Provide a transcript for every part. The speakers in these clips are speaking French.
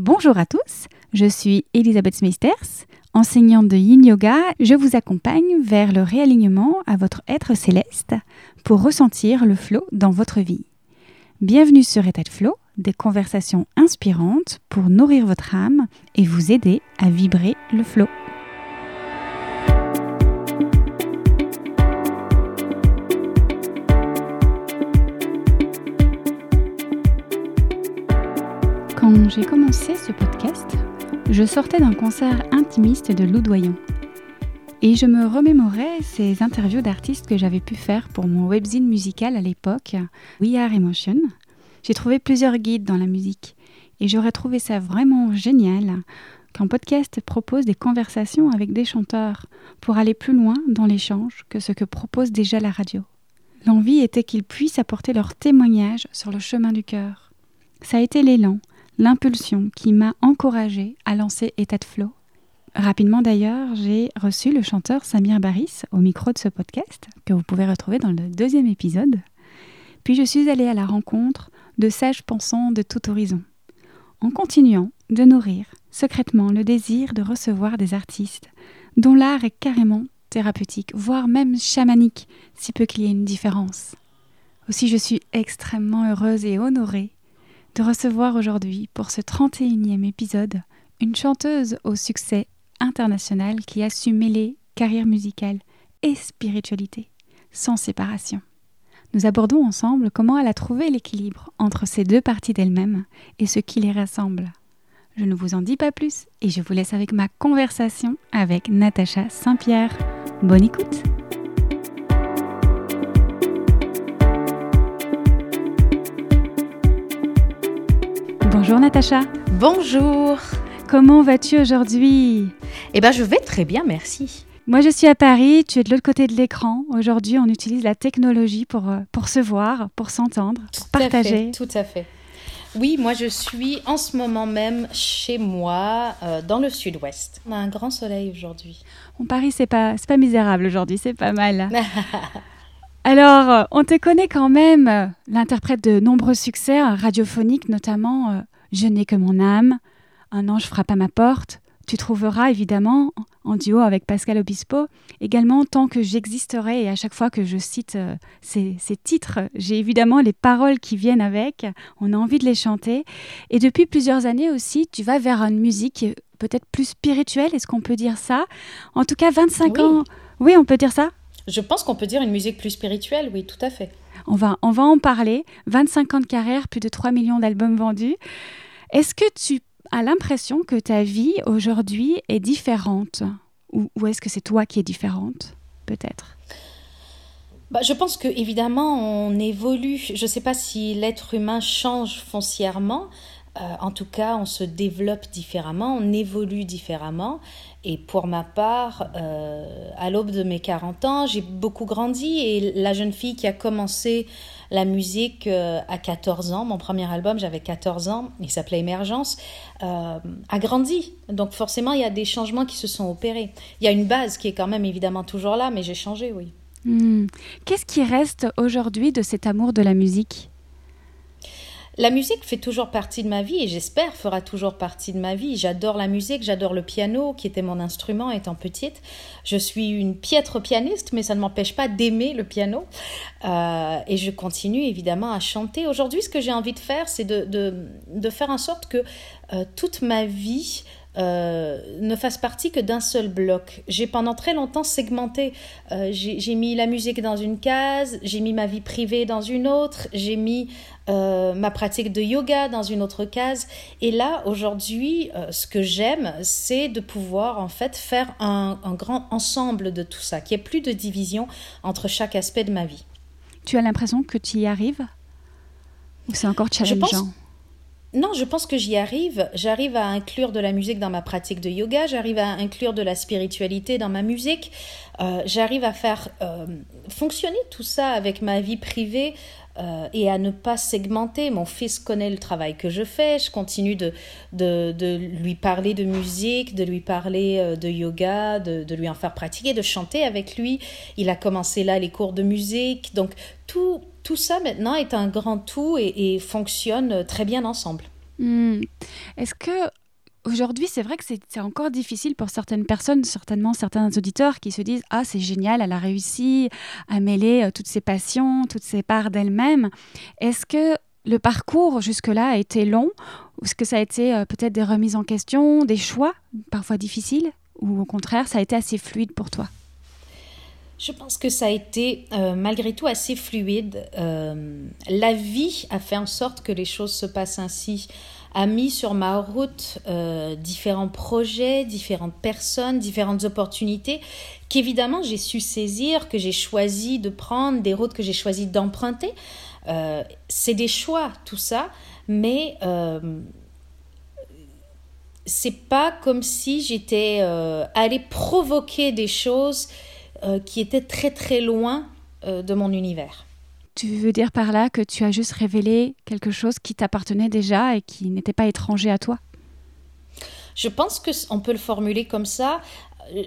Bonjour à tous, je suis Elisabeth Smeisters, enseignante de Yin Yoga. Je vous accompagne vers le réalignement à votre être céleste pour ressentir le flow dans votre vie. Bienvenue sur État Flow, des conversations inspirantes pour nourrir votre âme et vous aider à vibrer le flow. Quand j'ai commencé ce podcast, je sortais d'un concert intimiste de Loudoyon. Et je me remémorais ces interviews d'artistes que j'avais pu faire pour mon webzine musical à l'époque, We Are Emotion. J'ai trouvé plusieurs guides dans la musique et j'aurais trouvé ça vraiment génial qu'un podcast propose des conversations avec des chanteurs pour aller plus loin dans l'échange que ce que propose déjà la radio. L'envie était qu'ils puissent apporter leur témoignage sur le chemin du cœur. Ça a été l'élan l'impulsion qui m'a encouragée à lancer État de Flow. Rapidement d'ailleurs, j'ai reçu le chanteur Samir Baris au micro de ce podcast, que vous pouvez retrouver dans le deuxième épisode. Puis je suis allée à la rencontre de sages pensants de tout horizon, en continuant de nourrir secrètement le désir de recevoir des artistes dont l'art est carrément thérapeutique, voire même chamanique, si peu qu'il y ait une différence. Aussi je suis extrêmement heureuse et honorée de recevoir aujourd'hui pour ce 31e épisode une chanteuse au succès international qui a su mêler carrière musicale et spiritualité sans séparation. Nous abordons ensemble comment elle a trouvé l'équilibre entre ces deux parties d'elle-même et ce qui les rassemble. Je ne vous en dis pas plus et je vous laisse avec ma conversation avec Natacha Saint-Pierre. Bonne écoute! Bonjour Natacha. Bonjour. Comment vas-tu aujourd'hui? Eh bien, je vais très bien, merci. Moi, je suis à Paris, tu es de l'autre côté de l'écran. Aujourd'hui, on utilise la technologie pour, euh, pour se voir, pour s'entendre, pour partager. tout à fait. Oui, moi, je suis en ce moment même chez moi, euh, dans le sud-ouest. On a un grand soleil aujourd'hui. En Paris, c'est pas, pas misérable aujourd'hui, c'est pas mal. Alors, euh, on te connaît quand même, l'interprète de nombreux succès radiophoniques, notamment je n'ai que mon âme, un ange frappe à ma porte. Tu trouveras évidemment, en duo avec Pascal Obispo, également Tant que j'existerai. Et à chaque fois que je cite euh, ces, titres, j'ai évidemment les paroles qui viennent avec. On a envie de les chanter. Et depuis plusieurs années aussi, tu vas vers une musique peut-être plus spirituelle. Est-ce qu'on peut dire ça? En tout cas, 25 ans. Oui, on peut dire ça? Je pense qu'on peut dire une musique plus spirituelle, oui, tout à fait. On va, on va en parler. 25 ans de carrière, plus de 3 millions d'albums vendus. Est-ce que tu as l'impression que ta vie aujourd'hui est différente? Ou, est-ce que c'est toi qui es différente Peut-être? Bah, je pense que évidemment on évolue. Je ne sais pas si l'être humain change foncièrement, euh, en tout cas, on se développe différemment, on évolue différemment. Et pour ma part, euh, à l'aube de mes 40 ans, j'ai beaucoup grandi. Et la jeune fille qui a commencé la musique euh, à 14 ans, mon premier album, j'avais 14 ans, il s'appelait Émergence, a grandi. Donc forcément, il y a des changements qui se sont opérés. Il y a une base qui est quand même évidemment toujours là, mais j'ai changé, oui. Hmm. Qu'est-ce qui reste aujourd'hui de cet amour de la musique? La musique fait toujours partie de ma vie et j'espère fera toujours partie de ma vie. J'adore la musique, j'adore le piano qui était mon instrument étant petite. Je suis une piètre pianiste, mais ça ne m'empêche pas d'aimer le piano. Euh, et je continue évidemment à chanter. Aujourd'hui, ce que j'ai envie de faire, c'est de, faire en sorte que euh, toute ma vie euh, ne fasse partie que d'un seul bloc. J'ai pendant très longtemps segmenté. Euh, j'ai mis la musique dans une case, j'ai mis ma vie privée dans une autre, j'ai mis euh, ma pratique de yoga dans une autre case. Et là, aujourd'hui, ce que j'aime, c'est de pouvoir en fait faire un, grand ensemble de tout ça, qu'il n'y ait plus de division entre chaque aspect de ma vie. Tu as l'impression que tu y arrives? Ou c'est encore challengeant? Non, je pense que j'y arrive. J'arrive à inclure de la musique dans ma pratique de yoga, j'arrive à inclure de la spiritualité dans ma musique, euh, j'arrive à faire euh, fonctionner tout ça avec ma vie privée euh, et à ne pas segmenter. Mon fils connaît le travail que je fais, je continue de, de, lui parler de musique, de lui parler de yoga, de, lui en faire pratiquer, de chanter avec lui. Il a commencé là les cours de musique, donc tout, tout ça maintenant est un grand tout et, fonctionne très bien ensemble. Hmm. Est-ce que Aujourd'hui, c'est vrai que c'est encore difficile pour certaines personnes, certainement certains auditeurs qui se disent Ah, c'est génial, elle a réussi à mêler euh, toutes ses passions, toutes ses parts d'elle-même. Est-ce que le parcours jusque-là a été long? Ou est-ce que ça a été euh, peut-être des remises en question, des choix parfois difficiles? Ou au contraire, ça a été assez fluide pour toi? Je pense que ça a été euh, malgré tout assez fluide. la vie a fait en sorte que les choses se passent ainsi a mis sur ma route euh, différents projets, différentes personnes, différentes opportunités qu'évidemment j'ai su saisir, que j'ai choisi de prendre, des routes que j'ai choisi d'emprunter. Euh, c'est des choix, tout ça, mais euh, c'est pas comme si j'étais euh, allée provoquer des choses qui étaient très très loin de mon univers. Tu veux dire par là que tu as juste révélé quelque chose qui t'appartenait déjà et qui n'était pas étranger à toi? Je pense qu'on peut le formuler comme ça.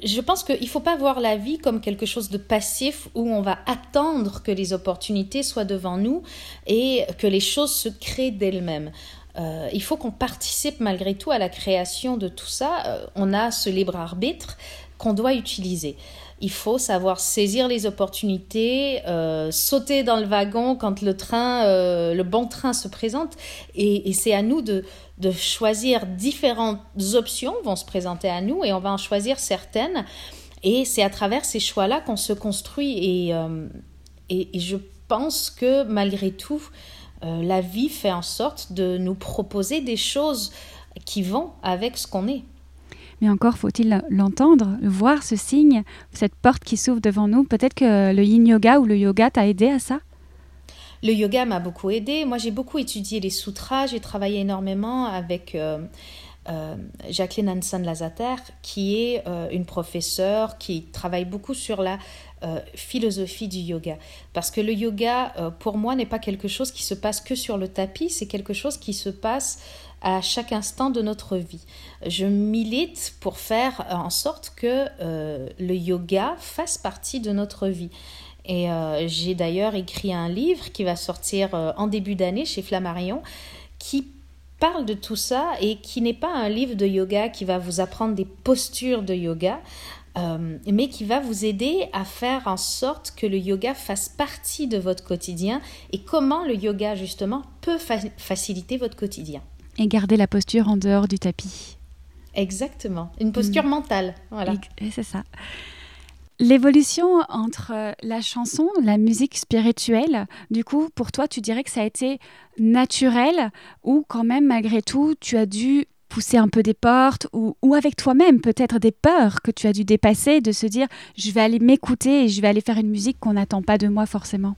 Je pense qu'il ne faut pas voir la vie comme quelque chose de passif où on va attendre que les opportunités soient devant nous et que les choses se créent d'elles-mêmes. Euh, il faut qu'on participe malgré tout à la création de tout ça. Euh, on a ce libre arbitre qu'on doit utiliser il faut savoir saisir les opportunités, euh, sauter dans le wagon quand le train, euh, le bon train se présente. Et, c'est à nous de, choisir différentes options vont se présenter à nous et on va en choisir certaines. Et c'est à travers ces choix-là qu'on se construit. Et, euh, et, je pense que malgré tout, la vie fait en sorte de nous proposer des choses qui vont avec ce qu'on est. Mais encore faut-il l'entendre, voir ce signe, cette porte qui s'ouvre devant nous. Peut-être que le yin yoga ou le yoga t'a aidé à ça? Le yoga m'a beaucoup aidé. Moi, j'ai beaucoup étudié les sutras. J'ai travaillé énormément avec euh, euh, Jacqueline Hansen Lazater, qui est euh, une professeure qui travaille beaucoup sur la philosophie du yoga. Parce que le yoga, pour moi, n'est pas quelque chose qui se passe que sur le tapis, c'est quelque chose qui se passe à chaque instant de notre vie. Je milite pour faire en sorte que euh, le yoga fasse partie de notre vie. Et euh, j'ai d'ailleurs écrit un livre qui va sortir euh, en début d'année chez Flammarion qui parle de tout ça et qui n'est pas un livre de yoga qui va vous apprendre des postures de yoga, mais qui va vous aider à faire en sorte que le yoga fasse partie de votre quotidien et comment le yoga justement peut faciliter votre quotidien et garder la posture en dehors du tapis. Exactement, une posture mm. mentale. Voilà. C'est ça. L'évolution entre la chanson, la musique spirituelle, du coup, pour toi, tu dirais que ça a été naturel ou quand même, malgré tout, tu as dû pousser un peu des portes ou, ou avec toi-même, peut-être des peurs que tu as dû dépasser, de se dire, je vais aller m'écouter et je vais aller faire une musique qu'on n'attend pas de moi forcément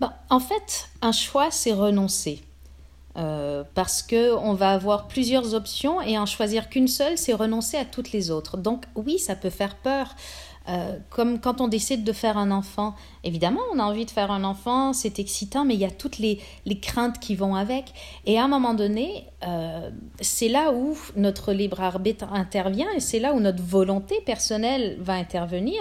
ben, En fait, un choix, c'est renoncer. Euh, parce que on va avoir plusieurs options et en choisir qu'une seule, c'est renoncer à toutes les autres. Donc oui, ça peut faire peur. Euh, comme quand on décide de faire un enfant. Évidemment, on a envie de faire un enfant, c'est excitant, mais il y a toutes les, craintes qui vont avec. Et à un moment donné, euh, c'est là où notre libre arbitre intervient et c'est là où notre volonté personnelle va intervenir.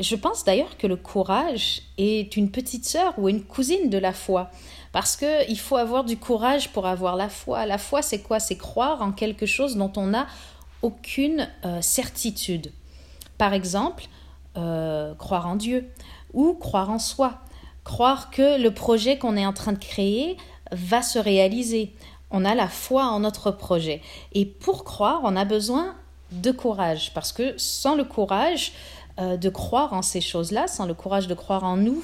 je pense d'ailleurs que le courage est une petite sœur ou une cousine de la foi. Parce qu'il faut avoir du courage pour avoir la foi. La foi, c'est quoi? C'est croire en quelque chose dont on n'a aucune euh, certitude. Par exemple, euh, croire en Dieu ou croire en soi. Croire que le projet qu'on est en train de créer va se réaliser. On a la foi en notre projet. Et pour croire, on a besoin de courage. Parce que sans le courage euh, de croire en ces choses-là, sans le courage de croire en nous,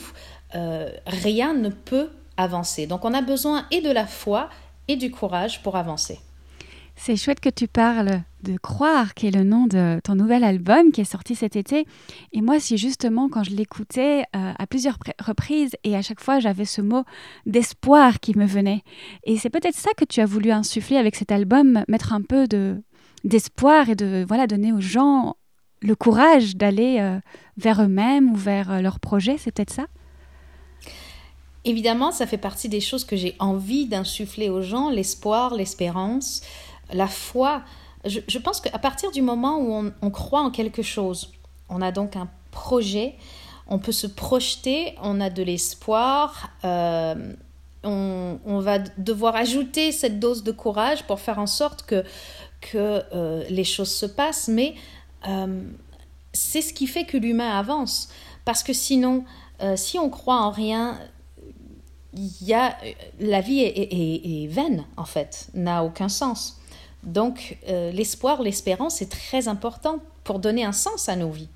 rien ne peut avancer. Donc on a besoin et de la foi et du courage pour avancer. C'est chouette que tu parles de Croire, qui est le nom de ton nouvel album qui est sorti cet été. Et moi, si justement, quand je l'écoutais euh, à plusieurs reprises, et à chaque fois, j'avais ce mot d'espoir qui me venait. Et c'est peut-être ça que tu as voulu insuffler avec cet album, mettre un peu de d'espoir et de voilà donner aux gens le courage d'aller euh, vers eux-mêmes ou vers euh, leurs projets. C'est peut-être ça? Évidemment, ça fait partie des choses que j'ai envie d'insuffler aux gens, l'espoir, l'espérance, la foi. Je, pense qu'à partir du moment où on, croit en quelque chose, on a donc un projet, on peut se projeter, on a de l'espoir. Euh, on, va devoir ajouter cette dose de courage pour faire en sorte que, que euh, les choses se passent, mais euh, c'est ce qui fait que l'humain avance. Parce que sinon, si on croit en rien, y a, la vie est, vaine, en fait, n'a aucun sens. Donc, l'espoir, l'espérance est très important pour donner un sens à nos vies.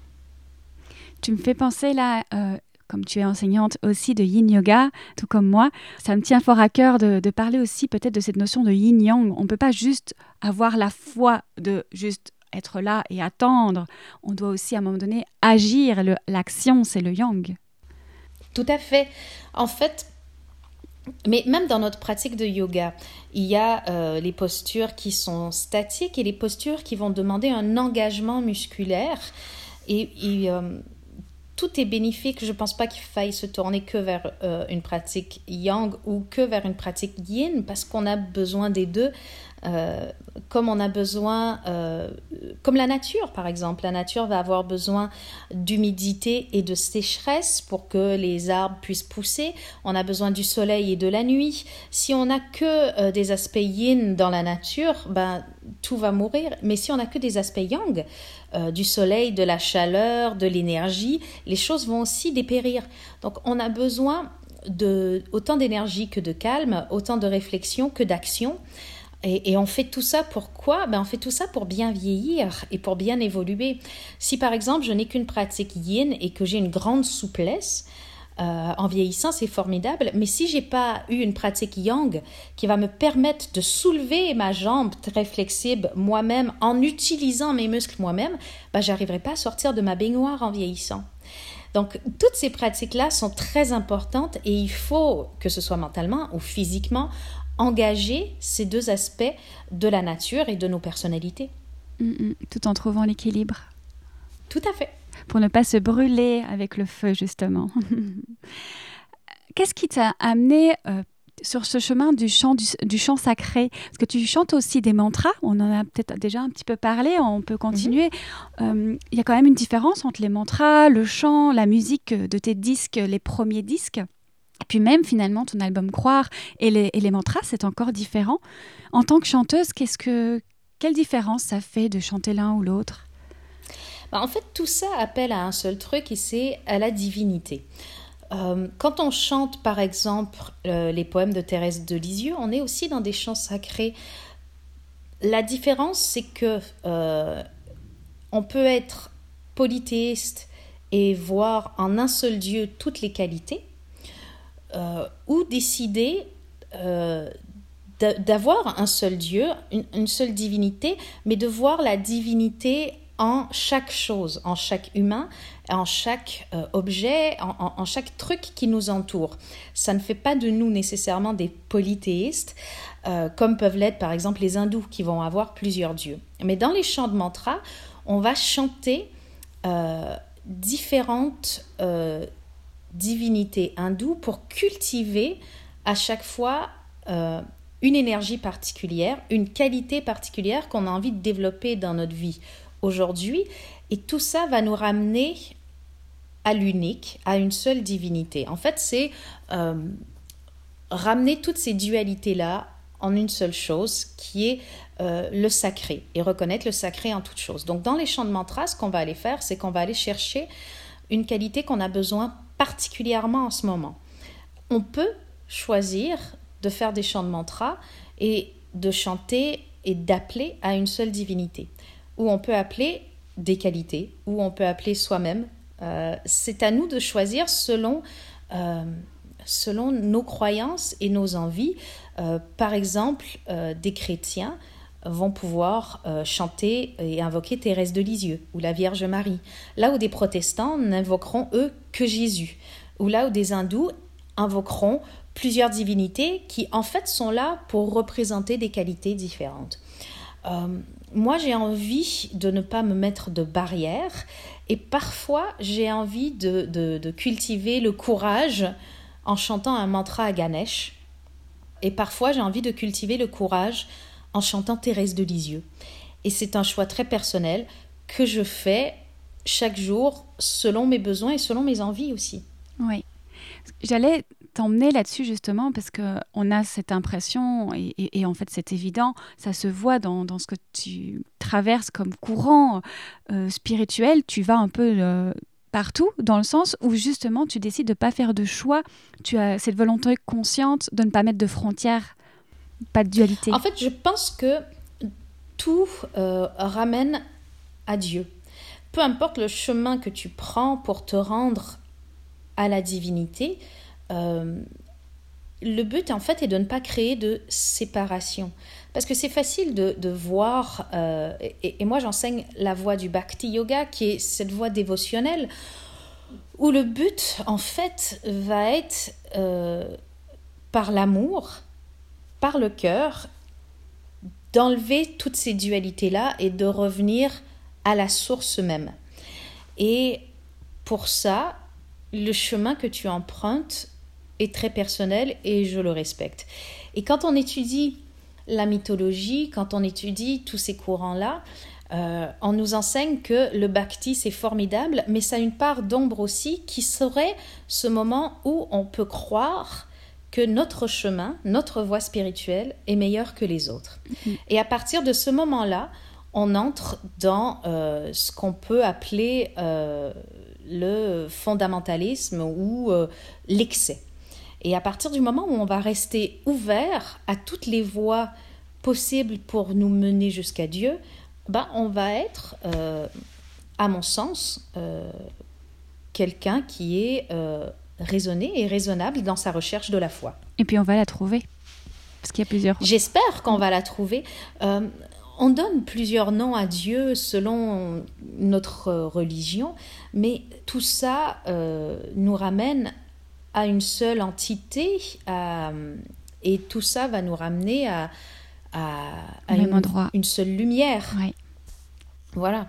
Tu me fais penser là, comme tu es enseignante aussi de yin yoga, tout comme moi, ça me tient fort à cœur de, parler aussi peut-être de cette notion de yin yang. On ne peut pas juste avoir la foi de juste être là et attendre. On doit aussi à un moment donné agir. L'action, c'est le yang. Tout à fait. En fait, mais même dans notre pratique de yoga, il y a euh, les postures qui sont statiques et les postures qui vont demander un engagement musculaire. Et, euh, tout est bénéfique. Je ne pense pas qu'il faille se tourner que vers euh, une pratique yang ou que vers une pratique yin parce qu'on a besoin des deux. Euh, comme on a besoin, euh, comme la nature par exemple, la nature va avoir besoin d'humidité et de sécheresse pour que les arbres puissent pousser. On a besoin du soleil et de la nuit. Si on n'a que des aspects yin dans la nature, ben tout va mourir. Mais si on n'a que des aspects yang, du soleil, de la chaleur, de l'énergie, les choses vont aussi dépérir. Donc on a besoin de autant d'énergie que de calme, autant de réflexion que d'action. Et, on fait tout ça pour quoi? Ben On fait tout ça pour bien vieillir et pour bien évoluer. Si par exemple je n'ai qu'une pratique yin et que j'ai une grande souplesse, euh, en vieillissant, c'est formidable. Mais si j'ai pas eu une pratique yang qui va me permettre de soulever ma jambe très flexible moi-même en utilisant mes muscles moi-même, ben, j'arriverai pas à sortir de ma baignoire en vieillissant. Donc, toutes ces pratiques-là sont très importantes et il faut, que ce soit mentalement ou physiquement, engager ces deux aspects de la nature et de nos personnalités. Mm, mm, tout en trouvant l'équilibre. Tout à fait. Pour ne pas se brûler avec le feu, justement. Qu'est-ce qui t'a amené euh, sur ce chemin du chant, du, chant sacré, parce que tu chantes aussi des mantras, on en a peut-être déjà un petit peu parlé, on peut continuer. Mhm. Euh, il y a quand même une différence entre les mantras, le chant, la musique de tes disques, les premiers disques? Puis même finalement ton album Croire et les, et mantras, c'est encore différent. En tant que chanteuse, quelle différence ça fait de chanter l'un ou l'autre? Bah, En fait, tout ça appelle à un seul truc et c'est à la divinité. Euh, quand on chante par exemple euh, les poèmes de Thérèse de Lisieux, on est aussi dans des chants sacrés. La différence, c'est que euh, on peut être polythéiste et voir en un seul Dieu toutes les qualités, ou décider d'avoir un seul Dieu, une, seule divinité, mais de voir la divinité en chaque chose, en chaque humain, en chaque euh, objet, en, chaque truc qui nous entoure. Ça ne fait pas de nous nécessairement des polythéistes, euh, comme peuvent l'être par exemple les hindous qui vont avoir plusieurs dieux. Mais dans les chants de mantra, on va chanter euh, différentes divinités hindoues pour cultiver à chaque fois une énergie particulière, une qualité particulière qu'on a envie de développer dans notre vie aujourd'hui. Et tout ça va nous ramener à l'unique, à une seule divinité. En fait, c'est euh, ramener toutes ces dualités-là en une seule chose, qui est euh, le sacré, et reconnaître le sacré en toute chose. Donc, dans les chants de mantra, ce qu'on va aller faire, c'est qu'on va aller chercher une qualité qu'on a besoin particulièrement en ce moment. On peut choisir de faire des chants de mantra et de chanter et d'appeler à une seule divinité où on peut appeler des qualités, où on peut appeler soi-même. Euh, c'est à nous de choisir selon, euh, nos croyances et nos envies. Euh, par exemple, des chrétiens vont pouvoir chanter et invoquer Thérèse de Lisieux ou la Vierge Marie, là où des protestants n'invoqueront eux que Jésus, ou là où des hindous invoqueront plusieurs divinités qui en fait sont là pour représenter des qualités différentes. Moi, j'ai envie de ne pas me mettre de barrières et parfois, j'ai envie de, cultiver le courage en chantant un mantra à Ganesh. Et parfois, j'ai envie de cultiver le courage en chantant Thérèse de Lisieux. Et c'est un choix très personnel que je fais chaque jour selon mes besoins et selon mes envies aussi. Oui. J'allais t'emmener là-dessus justement parce que on a cette impression et, en fait c'est évident, ça se voit dans, dans, ce que tu traverses comme courant euh, spirituel. Tu vas un peu euh, partout dans le sens où justement tu décides de pas faire de choix. Tu as cette volonté consciente de ne pas mettre de frontières, pas de dualité. En fait, je pense que tout euh, ramène à Dieu. Peu importe le chemin que tu prends pour te rendre à la divinité, euh, le but en fait est de ne pas créer de séparation. Parce que c'est facile de, voir, euh, et, moi j'enseigne la voie du bhakti yoga, qui est cette voie dévotionnelle, où le but en fait va être par l'amour, par le cœur, d'enlever toutes ces dualités-là et de revenir à la source même. Et pour ça, le chemin que tu empruntes est très personnel et je le respecte. Et quand on étudie la mythologie, quand on étudie tous ces courants-là, euh, on nous enseigne que le bhakti c'est formidable, mais ça a une part d'ombre aussi qui serait ce moment où on peut croire que notre chemin, notre voie spirituelle est meilleure que les autres. Mm-hmm. Et à partir de ce moment-là, on entre dans euh, ce qu'on peut appeler euh, le fondamentalisme ou euh, l'excès. Et à partir du moment où on va rester ouvert à toutes les voies possibles pour nous mener jusqu'à Dieu, ben on va être, à mon sens, quelqu'un qui est raisonné et raisonnable dans sa recherche de la foi. Et puis on va la trouver. Parce qu'il y a plusieurs. J'espère qu'on va la trouver. On donne plusieurs noms à Dieu selon notre religion, mais tout ça euh, nous ramène à une seule entité et tout ça va nous ramener à, une, seule lumière. Voilà.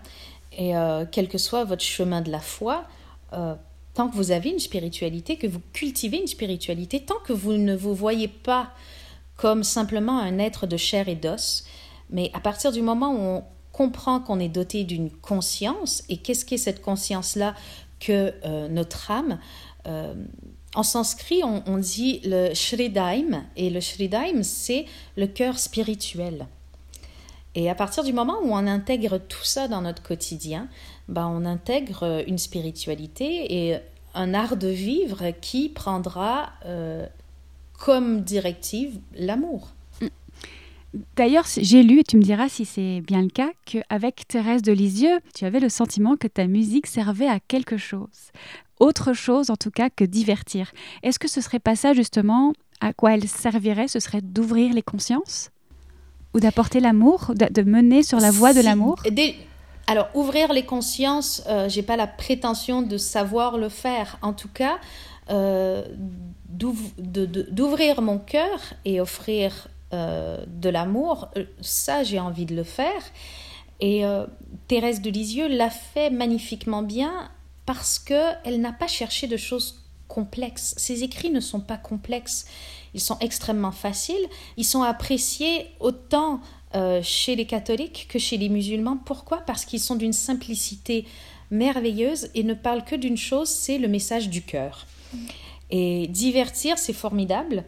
Et euh, quel que soit votre chemin de la foi, euh, tant que vous avez une spiritualité, que vous cultivez une spiritualité, tant que vous ne vous voyez pas comme simplement un être de chair et d'os, mais à partir du moment où on comprend qu'on est doté d'une conscience, et qu'est-ce qu'est cette conscience-là que euh, notre âme euh, En sanskrit, on, dit le Shridaim, et le Shridaim, c'est le cœur spirituel. Et à partir du moment où on intègre tout ça dans notre quotidien, ben on intègre une spiritualité et un art de vivre qui prendra euh, comme directive l'amour. D'ailleurs, j'ai lu, et tu me diras si c'est bien le cas, qu'avec Thérèse de Lisieux, tu avais le sentiment que ta musique servait à quelque chose. Autre chose, en tout cas, que divertir. Est-ce que ce serait pas ça, justement, à quoi elle servirait? Ce serait d'ouvrir les consciences? Ou d'apporter l'amour de, mener sur la voie de l'amour? Alors, ouvrir les consciences, euh, j'ai pas la prétention de savoir le faire. En tout cas, euh, d'ouvrir mon cœur et offrir euh, de l'amour, euh, ça j'ai envie de le faire. Et Thérèse de Lisieux l'a fait magnifiquement bien parce qu'elle n'a pas cherché de choses complexes. Ses écrits ne sont pas complexes, ils sont extrêmement faciles, ils sont appréciés autant chez les catholiques que chez les musulmans. Pourquoi? Parce qu'ils sont d'une simplicité merveilleuse et ne parlent que d'une chose, c'est le message du cœur. Et divertir, c'est formidable.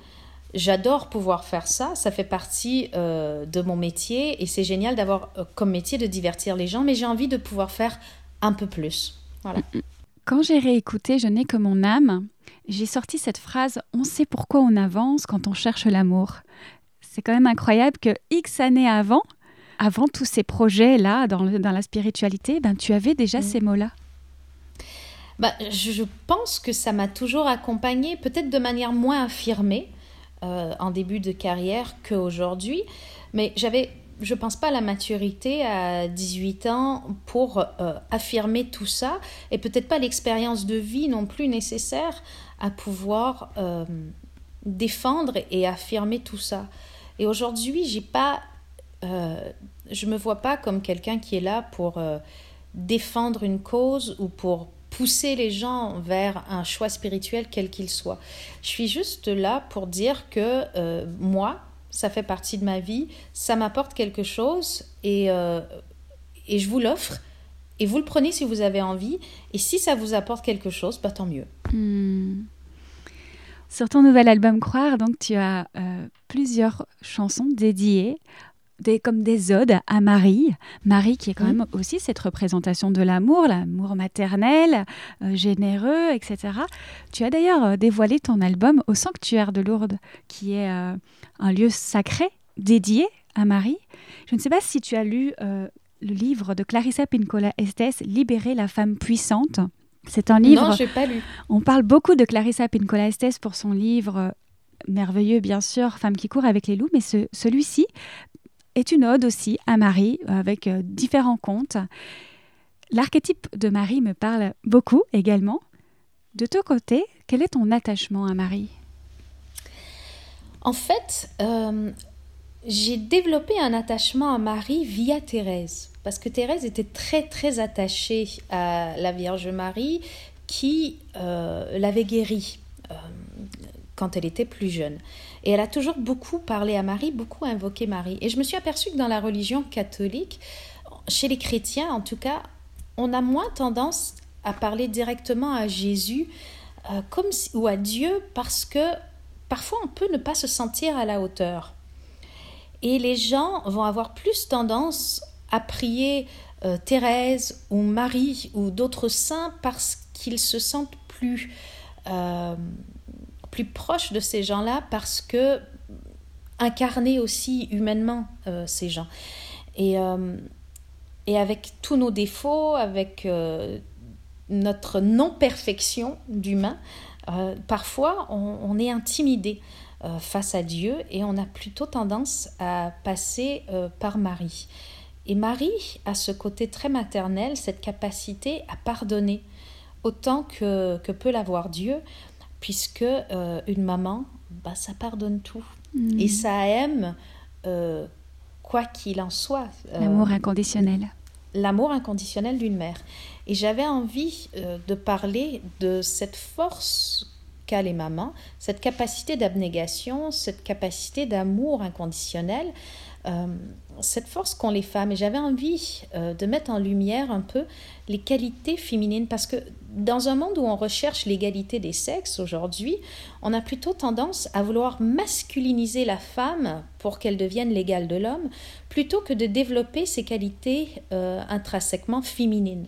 J'adore pouvoir faire ça, ça fait partie euh, de mon métier et c'est génial d'avoir euh, comme métier de divertir les gens, mais j'ai envie de pouvoir faire un peu plus. Mm, mm. Quand j'ai réécouté Je n'ai que mon âme, j'ai sorti cette phrase On sait pourquoi on avance quand on cherche l'amour. C'est quand même incroyable que X années avant, avant tous ces projets-là dans, dans, la spiritualité, ben, tu avais déjà mm. ces mots-là. Bah, je pense que ça m'a toujours accompagnée, peut-être de manière moins affirmée, euh, en début de carrière qu'aujourd'hui. Mais j'avais, je pense pas, la maturité à 18 ans pour euh, affirmer tout ça et peut-être pas l'expérience de vie non plus nécessaire à pouvoir euh, défendre et affirmer tout ça. Et aujourd'hui, j'ai pas, je me vois pas comme quelqu'un qui est là pour défendre une cause ou pour pousser les gens vers un choix spirituel quel qu'il soit. Je suis juste là pour dire que euh, moi, ça fait partie de ma vie, ça m'apporte quelque chose et, euh, et je vous l'offre. Et vous le prenez si vous avez envie. Et si ça vous apporte quelque chose, bah, tant mieux. Hmm. Sur ton nouvel album Croire, donc tu as euh, plusieurs chansons dédiées des, comme des odes à Marie. Marie qui est quand même aussi cette représentation de l'amour, l'amour maternel, euh, généreux, etc. Tu as d'ailleurs euh, dévoilé ton album au Sanctuaire de Lourdes, qui est un lieu sacré dédié à Marie. Je ne sais pas si tu as lu le livre de Clarissa Pincola Estes, Libérer la femme puissante. C'est un livre. Non, j'ai pas lu. On parle beaucoup de Clarissa Pincola Estes pour son livre euh, merveilleux, bien sûr, Femme qui court avec les loups, mais celui-ci est une ode aussi à Marie avec euh, différents contes. L'archétype de Marie me parle beaucoup également. De ton côté, quel est ton attachement à Marie? En fait, euh, j'ai développé un attachement à Marie via Thérèse parce que Thérèse était très très attachée à la Vierge Marie qui euh, l'avait guérie euh, quand elle était plus jeune. Et elle a toujours beaucoup parlé à Marie, beaucoup invoqué Marie. Et je me suis aperçue que dans la religion catholique, chez les chrétiens en tout cas, on a moins tendance à parler directement à Jésus euh, ou à Dieu parce que parfois on peut ne pas se sentir à la hauteur. Et les gens vont avoir plus tendance à prier euh, Thérèse ou Marie ou d'autres saints parce qu'ils se sentent plus, euh, plus proches de ces gens-là parce que incarner aussi humainement euh, ces gens. Et, et avec tous nos défauts, avec notre non-perfection d'humain, parfois on, on, est intimidé face à Dieu et on a plutôt tendance à passer par Marie. Et Marie a ce côté très maternel, cette capacité à pardonner autant que, que peut l'avoir Dieu, puisque euh, une maman, bah, ça pardonne tout. Mm. Et ça aime euh, quoi qu'il en soit. Euh, l'amour inconditionnel. L'amour inconditionnel d'une mère. Et j'avais envie de parler de cette force qu'a les mamans, cette capacité d'abnégation, cette capacité d'amour inconditionnel euh, cette force qu'ont les femmes. Et j'avais envie euh, de mettre en lumière un peu les qualités féminines, parce que dans un monde où on recherche l'égalité des sexes aujourd'hui, on a plutôt tendance à vouloir masculiniser la femme pour qu'elle devienne l'égale de l'homme, plutôt que de développer ses qualités euh, intrinsèquement féminines.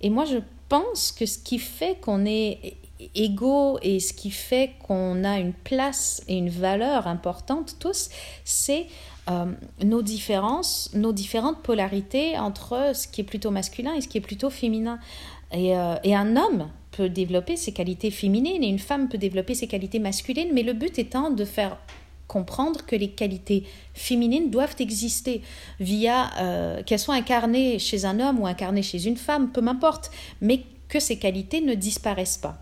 Et moi, je pense que ce qui fait qu'on est égaux et ce qui fait qu'on a une place et une valeur importante tous, c'est euh, nos différences, nos différentes polarités entre ce qui est plutôt masculin et ce qui est plutôt féminin. Et, euh, et, un homme peut développer ses qualités féminines et une femme peut développer ses qualités masculines, mais le but étant de faire comprendre que les qualités féminines doivent exister via euh, qu'elles soient incarnées chez un homme ou incarnées chez une femme, peu m'importe, mais que ces qualités ne disparaissent pas,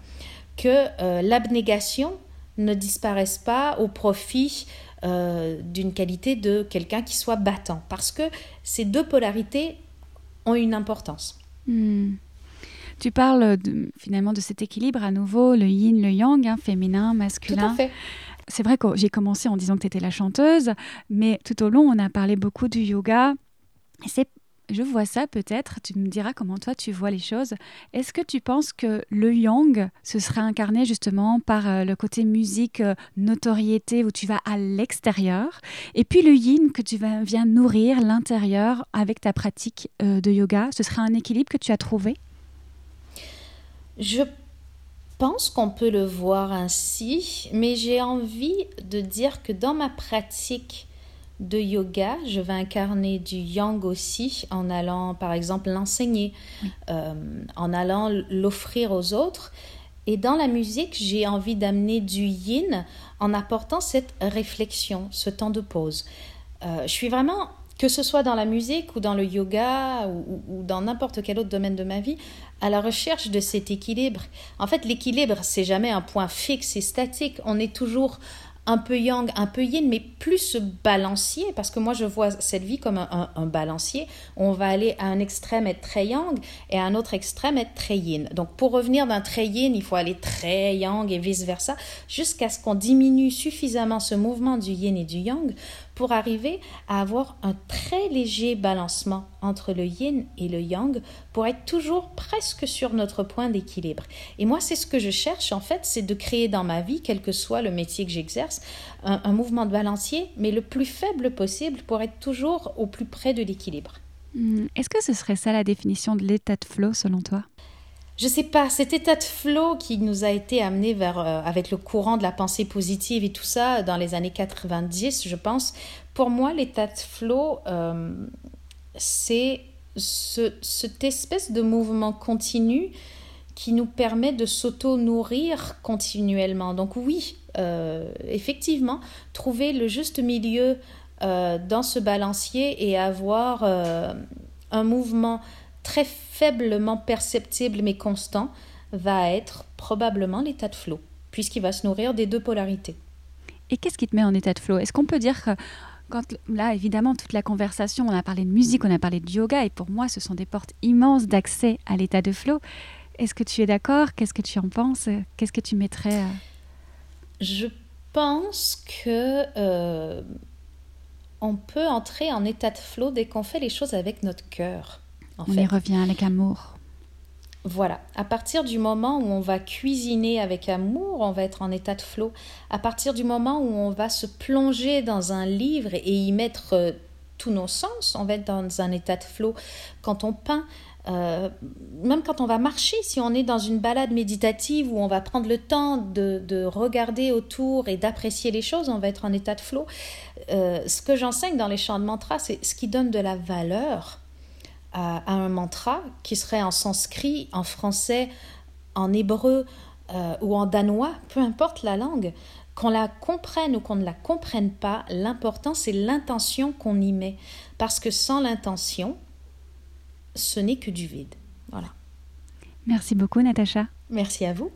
que l'abnégation ne disparaisse pas au profit euh, d'une qualité de quelqu'un qui soit battant. Parce que ces deux polarités ont une importance. Hmm. Tu parles finalement de cet équilibre à nouveau, le yin, le yang, hein, féminin, masculin. Tout à fait. C'est vrai que j'ai commencé en disant que tu étais la chanteuse, mais tout au long, on a parlé beaucoup du yoga. Et c'est je vois ça peut-être, tu me diras comment toi tu vois les choses. Est-ce que tu penses que le yang, ce serait incarné justement par euh, le côté musique, euh, notoriété, où tu vas à l'extérieur, et puis le yin, que tu viens nourrir l'intérieur avec ta pratique euh, de yoga, ce serait un équilibre que tu as trouvé? Je pense qu'on peut le voir ainsi, mais j'ai envie de dire que dans ma pratique de yoga, je vais incarner du yang aussi en allant par exemple l'enseigner, euh, en allant l'offrir aux autres. Et dans la musique, j'ai envie d'amener du yin en apportant cette réflexion, ce temps de pause. Euh, je suis vraiment, que ce soit dans la musique ou dans le yoga ou, ou dans n'importe quel autre domaine de ma vie, à la recherche de cet équilibre. En fait, l'équilibre, c'est jamais un point fixe et statique. On est toujours un peu yang, un peu yin, mais plus balancier, parce que moi je vois cette vie comme un, balancier. On va aller à un extrême être très yang et à un autre extrême être très yin. Donc pour revenir d'un très yin, il faut aller très yang et vice-versa, jusqu'à ce qu'on diminue suffisamment ce mouvement du yin et du yang pour arriver à avoir un très léger balancement entre le yin et le yang pour être toujours presque sur notre point d'équilibre. Et moi, c'est ce que je cherche en fait, c'est de créer dans ma vie, quel que soit le métier que j'exerce, un, mouvement de balancier, mais le plus faible possible pour être toujours au plus près de l'équilibre. Hmm, est-ce que ce serait ça la définition de l'état de flow selon toi? Je sais pas, cet état de flow qui nous a été amené vers, euh, avec le courant de la pensée positive et tout ça dans les années 90, je pense, pour moi, l'état de flow, euh, c'est ce, cette espèce de mouvement continu qui nous permet de s'auto-nourrir continuellement. Donc oui, euh, effectivement, trouver le juste milieu dans ce balancier et avoir un mouvement très faiblement perceptible mais constant va être probablement l'état de flow, puisqu'il va se nourrir des deux polarités. Et qu'est-ce qui te met en état de flow? Est-ce qu'on peut dire que quand là, évidemment, toute la conversation, on a parlé de musique, on a parlé de yoga, et pour moi, ce sont des portes immenses d'accès à l'état de flow. Est-ce que tu es d'accord? Qu'est-ce que tu en penses? Qu'est-ce que tu mettrais euh? Je pense que euh, on peut entrer en état de flow dès qu'on fait les choses avec notre cœur on y revient avec amour. Voilà, à partir du moment où on va cuisiner avec amour, on va être en état de flot. À partir du moment où on va se plonger dans un livre et y mettre euh, tous nos sens, on va être dans un état de flot. Quand on peint, euh, même quand on va marcher, si on est dans une balade méditative où on va prendre le temps de, regarder autour et d'apprécier les choses, on va être en état de flot. Euh, ce que j'enseigne dans les chants de mantra, c'est ce qui donne de la valeur à, un mantra qui serait en sanskrit, en français, en hébreu euh, ou en danois, peu importe la langue, qu'on la comprenne ou qu'on ne la comprenne pas, l'important c'est l'intention qu'on y met. Parce que sans l'intention, ce n'est que du vide. Voilà. Merci beaucoup Natacha. Merci à vous.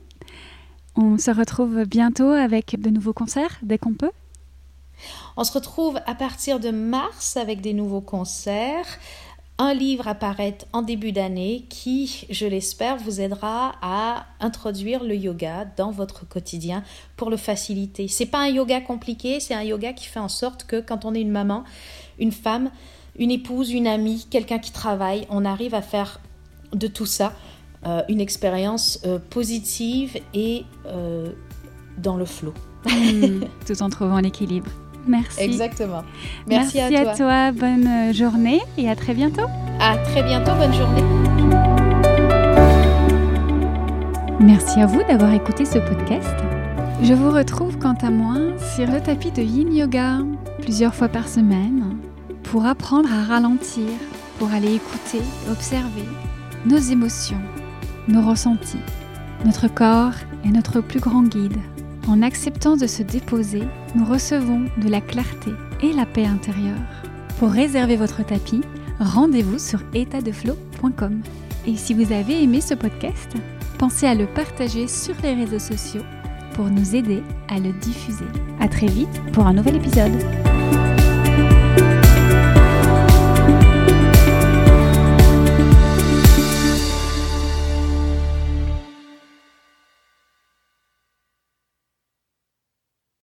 On se retrouve bientôt avec de nouveaux concerts dès qu'on peut. On se retrouve à partir de mars avec des nouveaux concerts un livre apparaît en début d'année qui, je l'espère, vous aidera à introduire le yoga dans votre quotidien pour le faciliter. C'est pas un yoga compliqué, c'est un yoga qui fait en sorte que quand on est une maman, une femme, une épouse, une amie, quelqu'un qui travaille, on arrive à faire de tout ça euh, une expérience euh, positive et euh, dans le flot. Mmh, tout en trouvant l'équilibre. Merci. Exactement. Merci, à, toi. à toi. Bonne euh, journée et à très bientôt. À très bientôt. Bonne journée. Merci à vous d'avoir écouté ce podcast. Je vous retrouve quant à moi sur le tapis de Yin Yoga plusieurs fois par semaine pour apprendre à ralentir, pour aller écouter, observer nos émotions, nos ressentis. Notre corps est notre plus grand guide. En acceptant de se déposer, nous recevons de la clarté et la paix intérieure. Pour réserver votre tapis, rendez-vous sur étatdeflow.com. Et si vous avez aimé ce podcast, pensez à le partager sur les réseaux sociaux pour nous aider à le diffuser. À très vite pour un nouvel épisode.